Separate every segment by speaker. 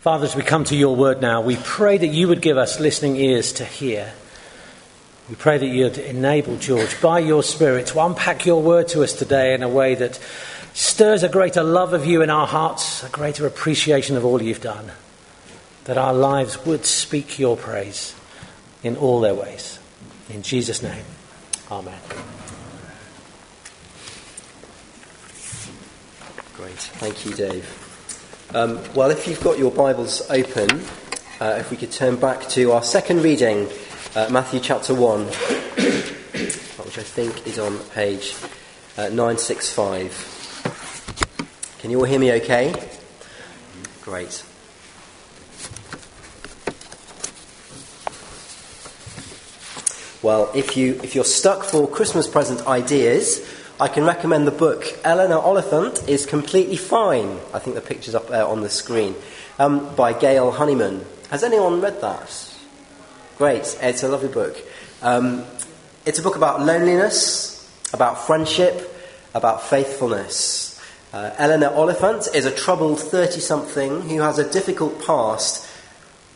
Speaker 1: Father, as we come to your word now, we pray that you would give us listening ears to hear. We pray that you'd enable George, by your Spirit, to unpack your word to us today in a way that stirs a greater love of you in our hearts, a greater appreciation of all you've done, that our lives would speak your praise in all their ways. In Jesus' name, Amen.
Speaker 2: Great. Thank you, Dave. Um, well, if you've got your Bibles open, uh, if we could turn back to our second reading, uh, Matthew chapter 1, which I think is on page uh, 965. Can you all hear me okay? Great. Well, if, you, if you're stuck for Christmas present ideas, I can recommend the book Eleanor Oliphant is Completely Fine. I think the picture's up there on the screen. Um, by Gail Honeyman. Has anyone read that? Great, it's a lovely book. Um, it's a book about loneliness, about friendship, about faithfulness. Uh, Eleanor Oliphant is a troubled 30 something who has a difficult past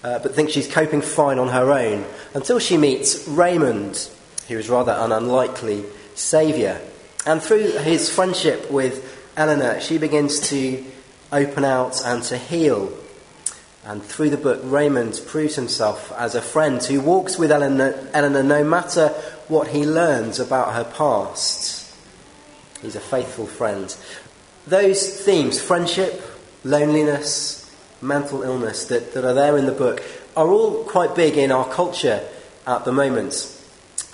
Speaker 2: uh, but thinks she's coping fine on her own until she meets Raymond, who is rather an unlikely saviour. And through his friendship with Eleanor, she begins to open out and to heal. And through the book, Raymond proves himself as a friend who walks with Eleanor, Eleanor no matter what he learns about her past. He's a faithful friend. Those themes, friendship, loneliness, mental illness, that, that are there in the book, are all quite big in our culture at the moment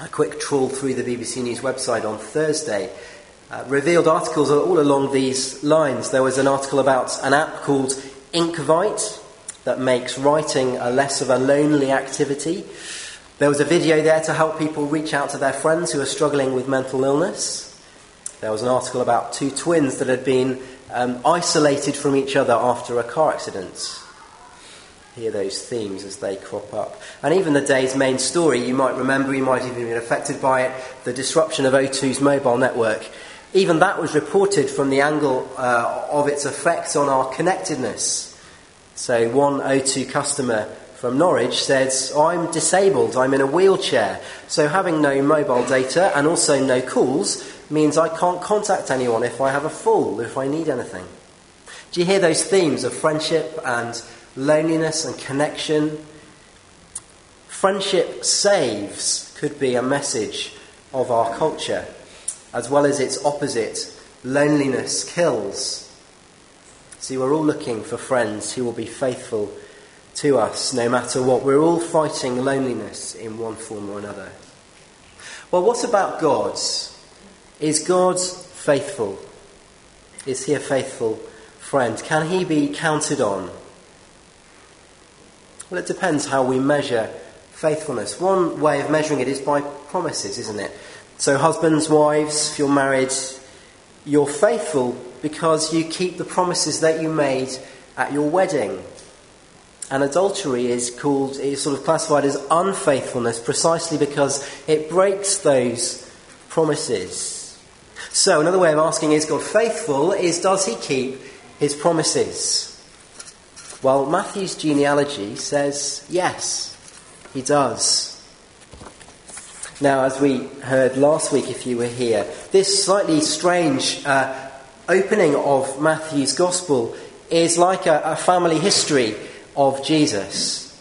Speaker 2: a quick trawl through the BBC News website on Thursday uh, revealed articles all along these lines. There was an article about an app called Inkvite that makes writing a less of a lonely activity. There was a video there to help people reach out to their friends who are struggling with mental illness. There was an article about two twins that had been um, isolated from each other after a car accident hear those themes as they crop up. And even the day's main story, you might remember, you might even have been affected by it, the disruption of O2's mobile network. Even that was reported from the angle uh, of its effect on our connectedness. So, one O2 customer from Norwich says, I'm disabled, I'm in a wheelchair, so having no mobile data and also no calls means I can't contact anyone if I have a fall, if I need anything. Do you hear those themes of friendship and loneliness and connection. Friendship saves could be a message of our culture, as well as its opposite, loneliness kills. See, we're all looking for friends who will be faithful to us no matter what. We're all fighting loneliness in one form or another. Well, what about God? Is God faithful? Is he a faithful friend? Can he be counted on? Well, it depends how we measure faithfulness. One way of measuring it is by promises, isn't it? So, husbands, wives, if you're married, you're faithful because you keep the promises that you made at your wedding. And adultery is called, is sort of classified as unfaithfulness precisely because it breaks those promises. So, another way of asking, is God faithful? Is does he keep his promises? Well, Matthew's genealogy says yes, he does. Now, as we heard last week, if you were here, this slightly strange uh, opening of Matthew's Gospel is like a, a family history of Jesus.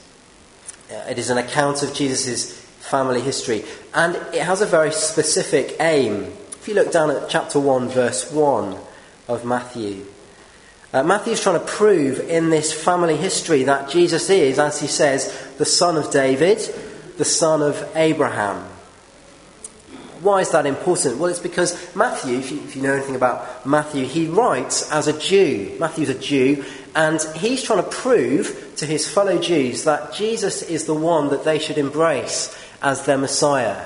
Speaker 2: Uh, it is an account of Jesus' family history, and it has a very specific aim. If you look down at chapter 1, verse 1 of Matthew, uh, is trying to prove in this family history that Jesus is, as he says, the son of David, the son of Abraham. Why is that important? Well, it's because Matthew, if you, if you, know anything about Matthew, he writes as a Jew. Matthew's a Jew, and he's trying to prove to his fellow Jews that Jesus is the one that they should embrace as their Messiah.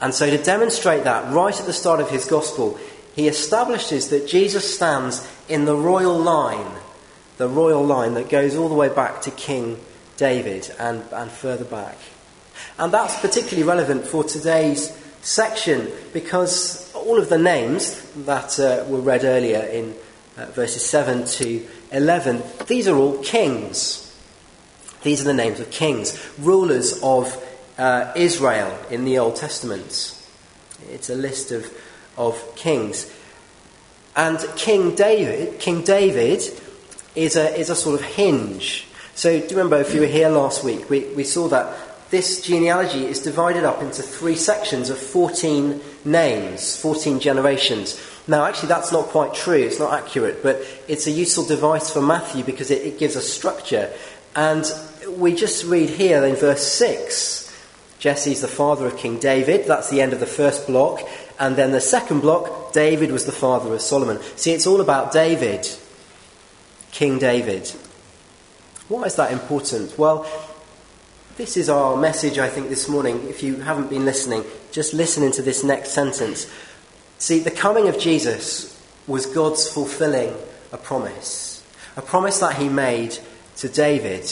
Speaker 2: And so, to demonstrate that right at the start of his gospel, he establishes that Jesus stands in the royal line, the royal line that goes all the way back to King David and, and further back. And that's particularly relevant for today's section because all of the names that uh, were read earlier in uh, verses 7 to 11, these are all kings. These are the names of kings, rulers of uh, Israel in the Old Testament. It's a list of, of kings. And King David, King David is a, is a sort of hinge. So do you remember if you were here last week, we, we saw that this genealogy is divided up into three sections of 14 names, 14 generations. Now, actually, that's not quite true, it's not accurate, but it's a useful device for Matthew because it, it gives a structure. And we just read here in verse 6 Jesse's the father of King David, that's the end of the first block. And then the second block, David was the father of Solomon. See, it's all about David, King David. Why is that important? Well, this is our message, I think, this morning. If you haven't been listening, just listen into this next sentence. See, the coming of Jesus was God's fulfilling a promise, a promise that he made to David.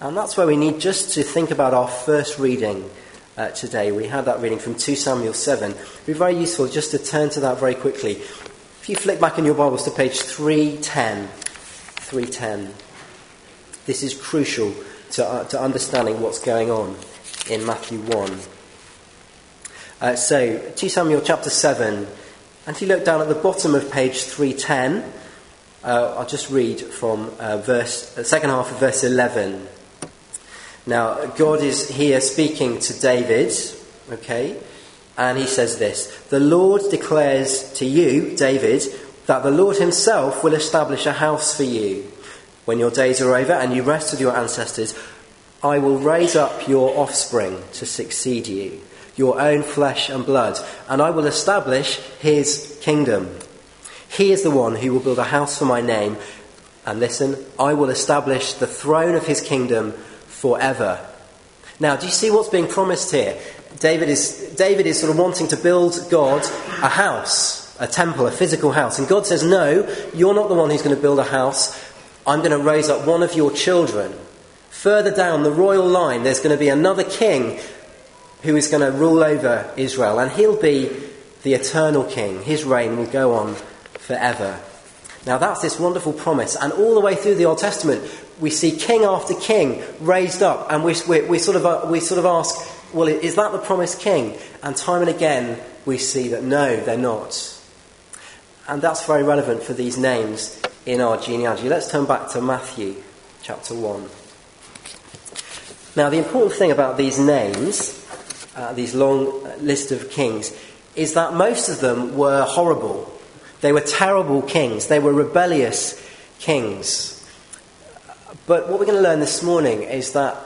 Speaker 2: And that's where we need just to think about our first reading uh, today. We had that reading from 2 Samuel 7. It'd be very useful just to turn to that very quickly. If you flick back in your Bibles to page 310, 310, this is crucial to, uh, to understanding what's going on in Matthew 1. Uh, so, 2 Samuel chapter 7, and if you look down at the bottom of page 310, uh, I'll just read from uh, verse, the second half of verse 11. Now, God is here speaking to David, okay, and he says this The Lord declares to you, David, that the Lord himself will establish a house for you when your days are over and you rest with your ancestors, I will raise up your offspring to succeed you, your own flesh and blood, and I will establish his kingdom. He is the one who will build a house for my name. And listen, I will establish the throne of his kingdom forever. Now, do you see what's being promised here? David is, David is sort of wanting to build God a house, a temple, a physical house. And God says, No, you're not the one who's going to build a house. I'm going to raise up one of your children. Further down the royal line, there's going to be another king who is going to rule over Israel, and he'll be the eternal king. His reign will go on forever. Now, that's this wonderful promise, and all the way through the Old Testament, we see king after king raised up, and we, we, we sort, of, uh, we sort of ask, well, is that the promised king? And time and again, we see that no, they're not. And that's very relevant for these names in our genealogy. Let's turn back to Matthew chapter 1. Now, the important thing about these names, uh, these long list of kings, is that most of them were horrible. They were terrible kings, they were rebellious kings. But what we're going to learn this morning is that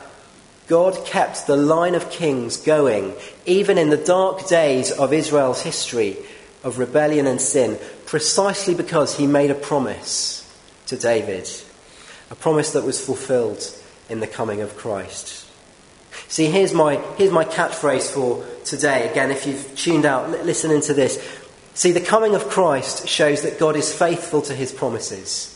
Speaker 2: God kept the line of kings going, even in the dark days of Israel's history of rebellion and sin, precisely because he made a promise to David, a promise that was fulfilled in the coming of Christ. See, here's my, here's my catchphrase for today. Again, if you've tuned out, listen into this. See, the coming of Christ shows that God is faithful to his promises.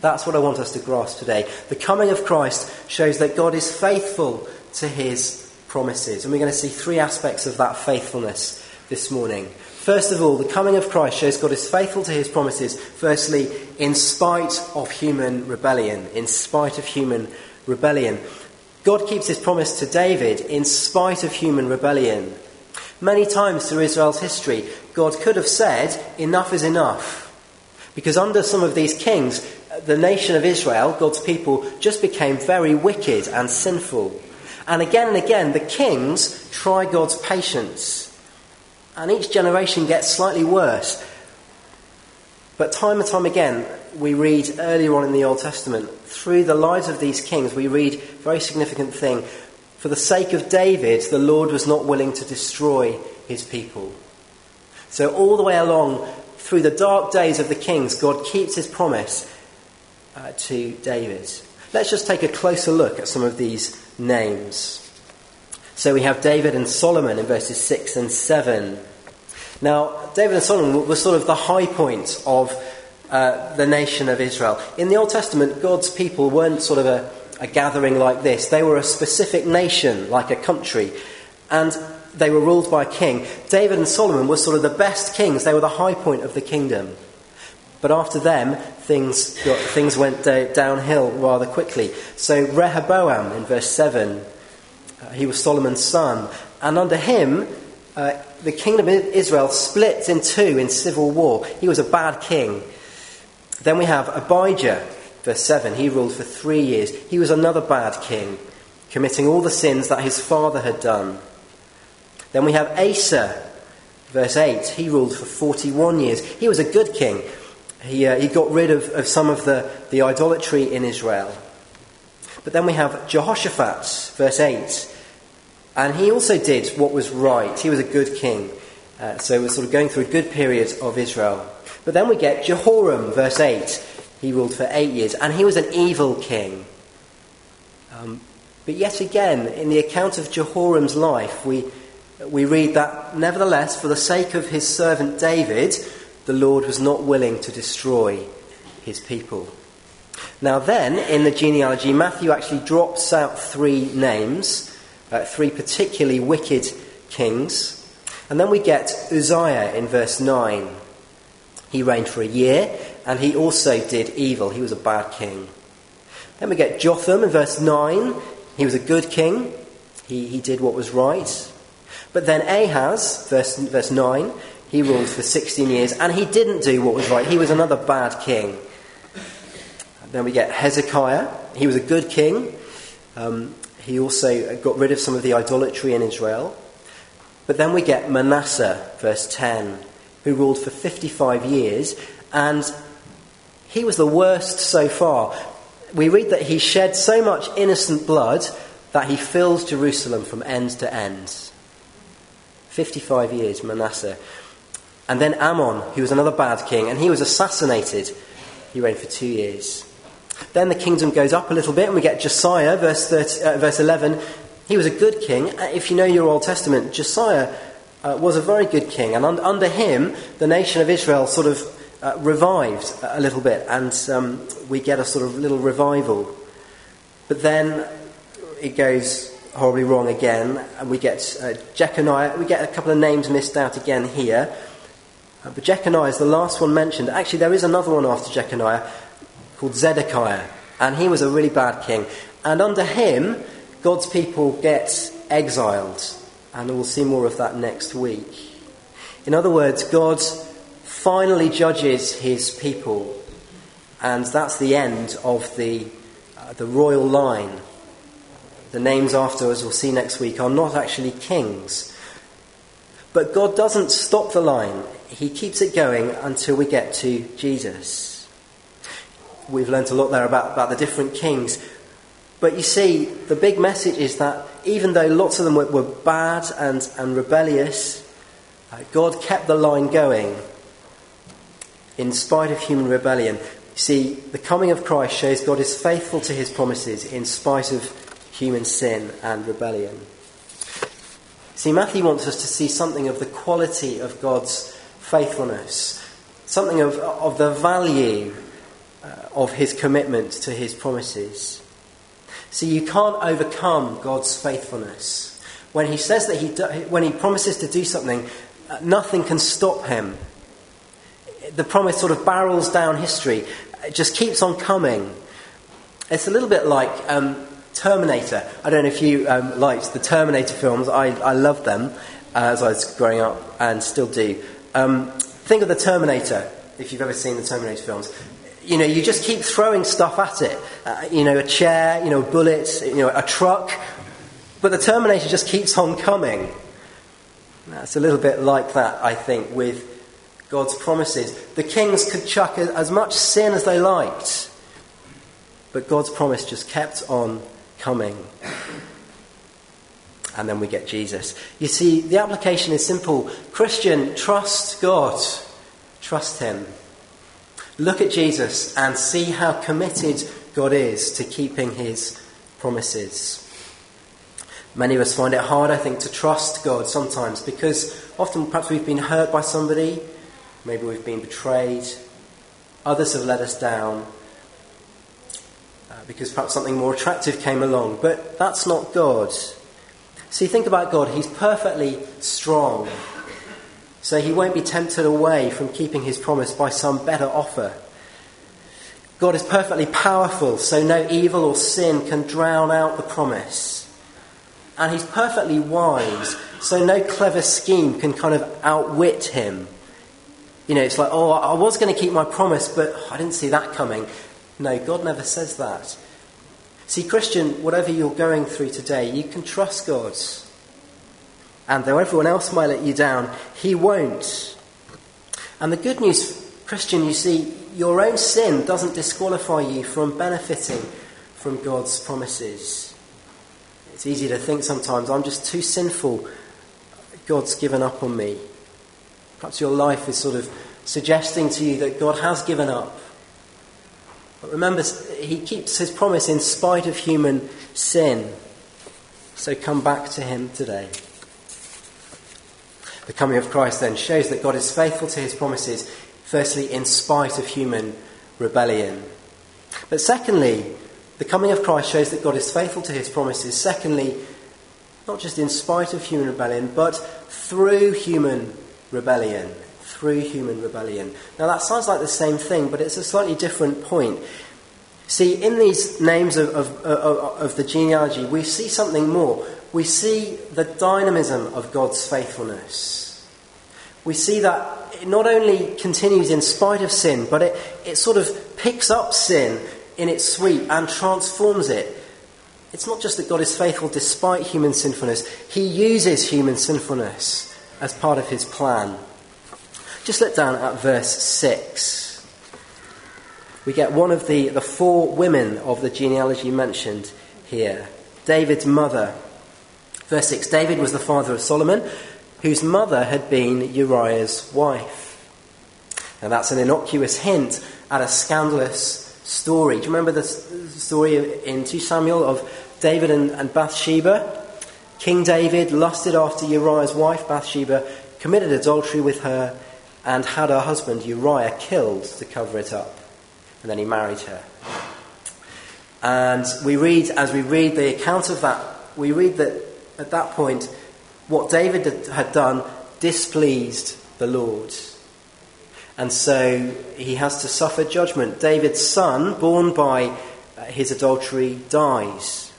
Speaker 2: That's what I want us to grasp today. The coming of Christ shows that God is faithful to his promises. And we're going to see three aspects of that faithfulness this morning. First of all, the coming of Christ shows God is faithful to his promises, firstly, in spite of human rebellion. In spite of human rebellion. God keeps his promise to David in spite of human rebellion. Many times through Israel's history, God could have said, Enough is enough. Because under some of these kings, the nation of Israel, God's people, just became very wicked and sinful. And again and again, the kings try God's patience and each generation gets slightly worse. But time and time again, we read earlier on in the Old Testament, through the lives of these kings, we read a very significant thing. For the sake of David, the Lord was not willing to destroy his people. So, all the way along, through the dark days of the kings, God keeps his promise uh, to David. Let's just take a closer look at some of these names. So we have David and Solomon in verses 6 and 7. Now, David and Solomon were sort of the high point of uh, the nation of Israel. In the Old Testament, God's people weren't sort of a, a gathering like this, they were a specific nation, like a country. And they were ruled by a king. David and Solomon were sort of the best kings, they were the high point of the kingdom. But after them, things, got, things went downhill rather quickly. So Rehoboam, in verse 7, uh, he was Solomon's son. And under him, uh, the kingdom of Israel split in two in civil war. He was a bad king. Then we have Abijah, verse 7. He ruled for three years. He was another bad king, committing all the sins that his father had done. Then we have Asa, verse 8. He ruled for 41 years. He was a good king. He, uh, he got rid of, of some of the, the idolatry in Israel. But then we have Jehoshaphat, verse 8. And he also did what was right. He was a good king. Uh, so we're sort of going through a good period of Israel. But then we get Jehoram, verse 8. He ruled for eight years, and he was an evil king. Um, but yet again, in the account of Jehoram's life, we, we read that, nevertheless, for the sake of his servant David, the Lord was not willing to destroy his people. Now, then, in the genealogy, Matthew actually drops out three names, uh, three particularly wicked kings. And then we get Uzziah in verse 9. He reigned for a year, and he also did evil. He was a bad king. Then we get Jotham in verse 9. He was a good king, he, he did what was right. But then Ahaz, verse, verse 9, he ruled for 16 years and he didn't do what was right. He was another bad king. Then we get Hezekiah. He was a good king. Um, he also got rid of some of the idolatry in Israel. But then we get Manasseh, verse 10, who ruled for 55 years, and he was the worst so far. We read that he shed so much innocent blood that he filled Jerusalem from end to end. 55 years, Manasseh. And then Amon, who was another bad king, and he was assassinated. He reigned for two years. Then the kingdom goes up a little bit, and we get Josiah, verse, 30, uh, verse 11. He was a good king. Uh, if you know your Old Testament, Josiah uh, was a very good king, and un- under him, the nation of Israel sort of uh, revived a little bit, and um, we get a sort of little revival. But then it goes horribly wrong again, and we get uh, Jeconiah. We get a couple of names missed out again here. Uh, but Jeconiah is the last one mentioned. Actually, there is another one after Jeconiah called Zedekiah, and he was a really bad king. And under him, God's people get exiled, and we'll see more of that next week. In other words, God finally judges his people, and that's the end of the, uh, the royal line. The names after, as we'll see next week, are not actually kings. But God doesn't stop the line he keeps it going until we get to Jesus. We've learnt a lot there about, about the different kings. But you see, the big message is that even though lots of them were, were bad and, and rebellious, uh, God kept the line going in spite of human rebellion. You see, the coming of Christ shows God is faithful to his promises in spite of human sin and rebellion. See, Matthew wants us to see something of the quality of God's faithfulness, something of, of the value uh, of his commitment to his promises. See, you can't overcome God's faithfulness. When he says that he, do, when he promises to do something, uh, nothing can stop him. The promise sort of barrels down history, it just keeps on coming. It's a little bit like um, Terminator. I don't know if you um, liked the Terminator films, I, I loved them uh, as I was growing up and still do. Um, think of the Terminator, if you've ever seen the Terminator films. You know, you just keep throwing stuff at it. Uh, you know, a chair, you know, bullets, you know, a truck. But the Terminator just keeps on coming. It's a little bit like that, I think, with God's promises. The kings could chuck as much sin as they liked, but God's promise just kept on coming and then we get Jesus. You see, the application is simple Christian, trust God, trust Him. Look at Jesus and see how committed God is to keeping His promises. Many of us find it hard, I think, to trust God sometimes because often perhaps we've been hurt by somebody, maybe we've been betrayed, others have let us down. Because perhaps something more attractive came along. But that's not God. See, think about God. He's perfectly strong. so he won't be tempted away from keeping his promise by some better offer. God is perfectly powerful, so no evil or sin can drown out the promise. And he's perfectly wise, so no clever scheme can kind of outwit him. You know, it's like, oh, I was going to keep my promise, but I didn't see that coming. No, God never says that. See, Christian, whatever you're going through today, you can trust God. And though everyone else might let you down, He won't. And the good news, Christian, you see, your own sin doesn't disqualify you from benefiting from God's promises. It's easy to think sometimes, I'm just too sinful. God's given up on me. Perhaps your life is sort of suggesting to you that God has given up. But remember, He keeps His promise in spite of human sin. So come back to Him today. The coming of Christ then shows that God is faithful to His promises Firstly, in spite of human rebellion. But secondly, the coming of Christ shows that God is faithful to his promises. Secondly, not just in spite of human rebellion, but through human rebellion. Through human rebellion. Now, that sounds like the same thing, but it's a slightly different point. See, in these names of, of, of, of the genealogy, we see something more. We see the dynamism of God's faithfulness. We see that it not only continues in spite of sin, but it, it sort of picks up sin in its sweep and transforms it. It's not just that God is faithful despite human sinfulness, He uses human sinfulness as part of His plan. Just look down at verse 6. We get one of the, the four women of the genealogy mentioned here David's mother. Verse 6 David was the father of Solomon whose mother had been Uriah's wife. Now, that's an innocuous hint at a scandalous story. Do you remember the story in 2 Samuel of David and, and Bathsheba? King David lusted after Uriah's wife, Bathsheba, committed adultery with her, and had her husband Uriah killed to cover it up. And then he married her. And we read, as we read the account of that, we read that at that point, what David had done displeased the Lord. And so he has to suffer judgment. David's son, born by uh, his adultery, dies.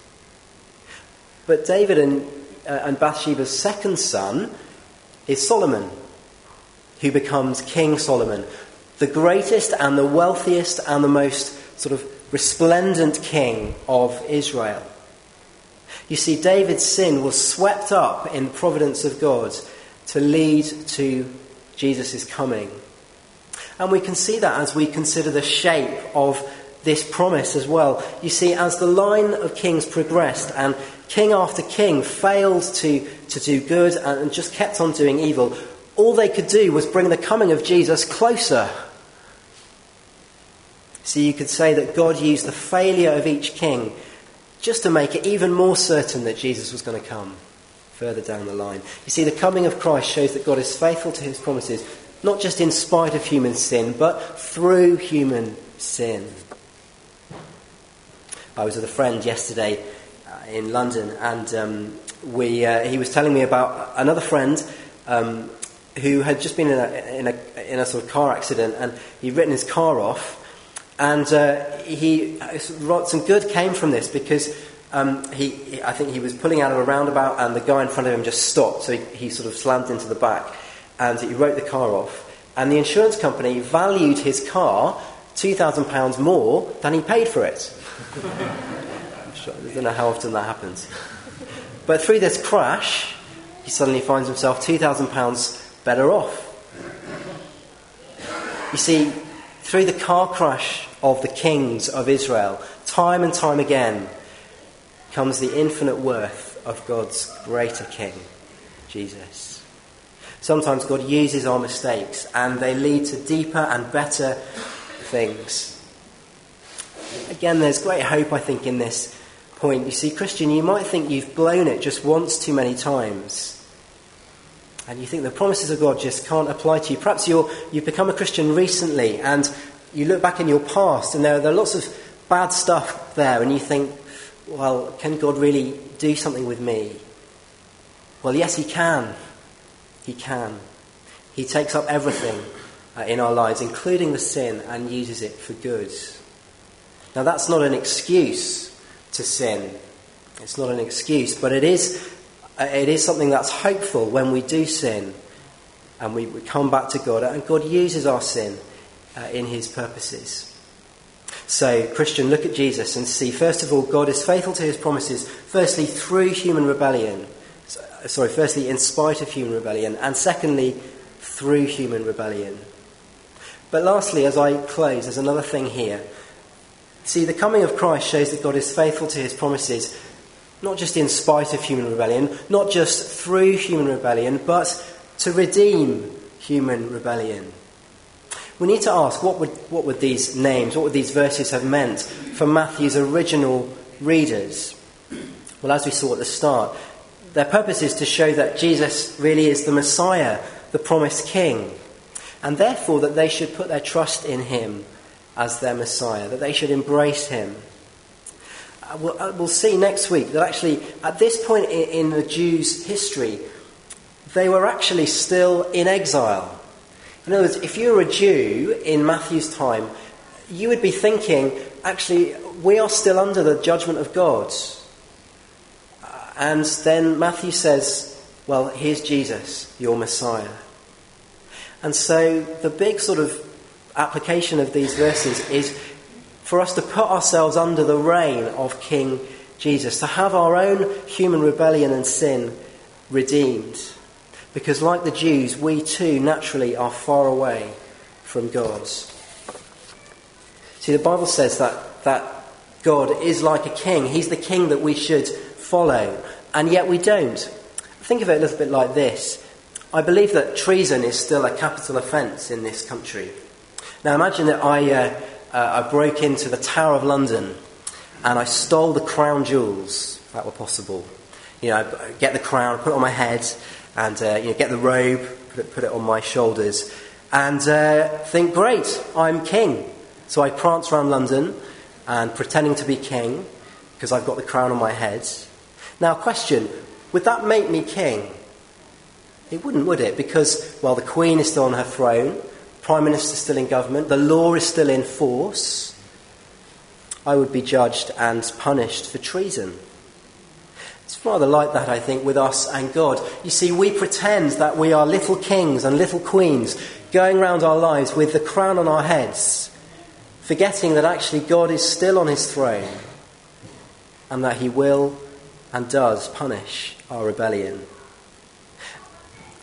Speaker 2: But David and, uh, and Bathsheba's second son is Solomon, who becomes King Solomon, the greatest and the wealthiest and the most sort of resplendent king of Israel. You see, David's sin was swept up in the providence of God to lead to Jesus' coming. And we can see that as we consider the shape of this promise as well. You see, as the line of kings progressed and king after king failed to, to do good and just kept on doing evil, all they could do was bring the coming of Jesus closer. So you could say that God used the failure of each king just to make it even more certain that Jesus was going to come further down the line. You see, the coming of Christ shows that God is faithful to his promises, not just in spite of human sin, but through human sin. I was with a friend yesterday uh, in London, and um, we, uh, he was telling me about another friend um, who had just been in a, in, a, in a sort of car accident, and he'd written his car off and uh, he, some good came from this because um, he, I think he was pulling out of a roundabout and the guy in front of him just stopped. So he, he sort of slammed into the back and he wrote the car off. And the insurance company valued his car £2,000 more than he paid for it. I don't know how often that happens. But through this crash, he suddenly finds himself £2,000 better off. You see, through the car crash of the kings of Israel, time and time again, comes the infinite worth of God's greater King, Jesus. Sometimes God uses our mistakes and they lead to deeper and better things. Again, there's great hope, I think, in this point. You see, Christian, you might think you've blown it just once too many times. And you think the promises of God just can't apply to you. Perhaps you're, you've become a Christian recently and you look back in your past and there, there are lots of bad stuff there, and you think, well, can God really do something with me? Well, yes, He can. He can. He takes up everything uh, in our lives, including the sin, and uses it for good. Now, that's not an excuse to sin. It's not an excuse, but it is, it is something that's hopeful when we do sin and we, we come back to God, and God uses our sin uh, in His purposes. So, Christian, look at Jesus and see, first of all, God is faithful to His promises, firstly, through human rebellion. Sorry, firstly, in spite of human rebellion, and secondly, through human rebellion. But lastly, as I close, there's another thing here. See, the coming of Christ shows that God is faithful to his promises, not just in spite of human rebellion, not just through human rebellion, but to redeem human rebellion. We need to ask what would, what would these names, what would these verses have meant for Matthew's original readers? Well, as we saw at the start, their purpose is to show that Jesus really is the Messiah, the promised King and therefore that they should put their trust in him as their Messiah, that they should embrace him. We'll, we'll see next week that actually, at this point in, in the Jews' history, they were actually still in exile. In other words, if you were a Jew in Matthew's time, you would be thinking, actually, we are still under the judgment of God. And then Matthew says, well, here's Jesus, your Messiah. And so the big sort of application of these verses is for us to put ourselves under the reign of King Jesus, to have our own human rebellion and sin redeemed. Because, like the Jews, we too naturally are far away from God. See, the Bible says that, that God is like a king. He's the king that we should follow, and yet we don't. Think of it a little bit like this I believe that treason is still a capital offence in this country. Now imagine that I, uh, uh, I broke into the Tower of London and I stole the crown jewels, if that were possible. You know, get the crown, put it on my head, and uh, you know, get the robe, put it, put it on my shoulders, and uh, think, great, I'm king. So I prance around London and pretending to be king because I've got the crown on my head. Now, question would that make me king? It wouldn't, would it? Because, well, the Queen is still on her throne, Prime Minister still in government, the law is still in force. I would be judged and punished for treason. It's rather like that, I think, with us and God. You see, we pretend that we are little kings and little queens going round our lives with the crown on our heads, forgetting that actually God is still on his throne and that he will and does punish our rebellion.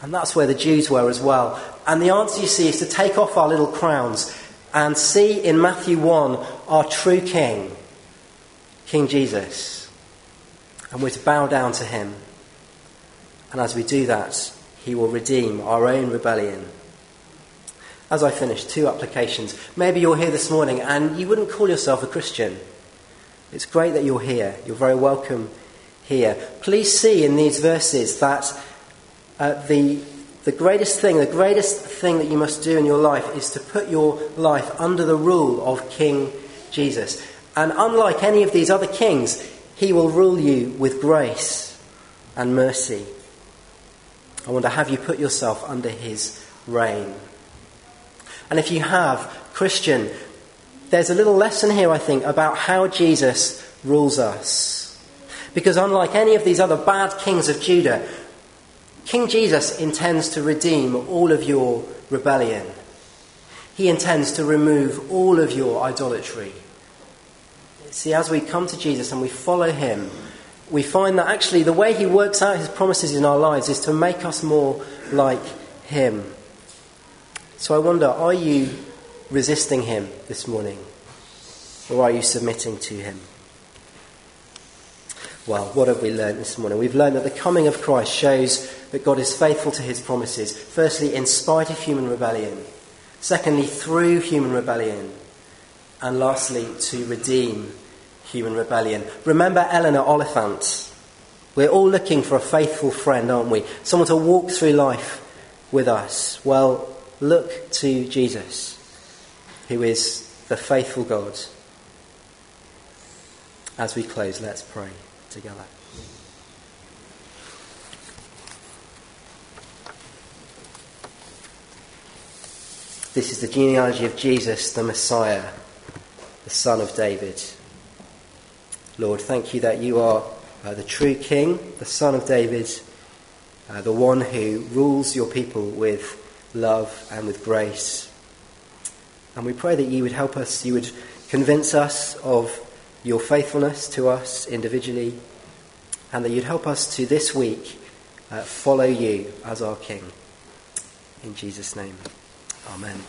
Speaker 2: And that's where the Jews were as well. And the answer, you see, is to take off our little crowns and see in Matthew 1 our true King, King Jesus. And we're to bow down to him. And as we do that, he will redeem our own rebellion. As I finish, two applications. Maybe you're here this morning and you wouldn't call yourself a Christian. It's great that you're here. You're very welcome here. Please see in these verses that uh, the, the greatest thing, the greatest thing that you must do in your life is to put your life under the rule of King Jesus. And unlike any of these other kings, he will rule you with grace and mercy. I wonder, have you put yourself under his reign? And if you have, Christian, there's a little lesson here, I think, about how Jesus rules us. Because unlike any of these other bad kings of Judah, King Jesus intends to redeem all of your rebellion. He intends to remove all of your idolatry. See, as we come to Jesus and we follow him, we find that actually the way he works out his promises in our lives is to make us more like him. So I wonder, are you resisting him this morning? Or are you submitting to him? Well, what have we learned this morning? We've learned that the coming of Christ shows that God is faithful to his promises. Firstly, in spite of human rebellion. Secondly, through human rebellion. And lastly, to redeem human rebellion. Remember Eleanor Oliphant. We're all looking for a faithful friend, aren't we? Someone to walk through life with us. Well, look to Jesus, who is the faithful God. As we close, let's pray together. This is the genealogy of Jesus, the Messiah, the son of David. Lord, thank you that you are uh, the true King, the son of David, uh, the one who rules your people with love and with grace. And we pray that you would help us, you would convince us of your faithfulness to us individually, and that you'd help us to this week uh, follow you as our King. In Jesus' name, Amen.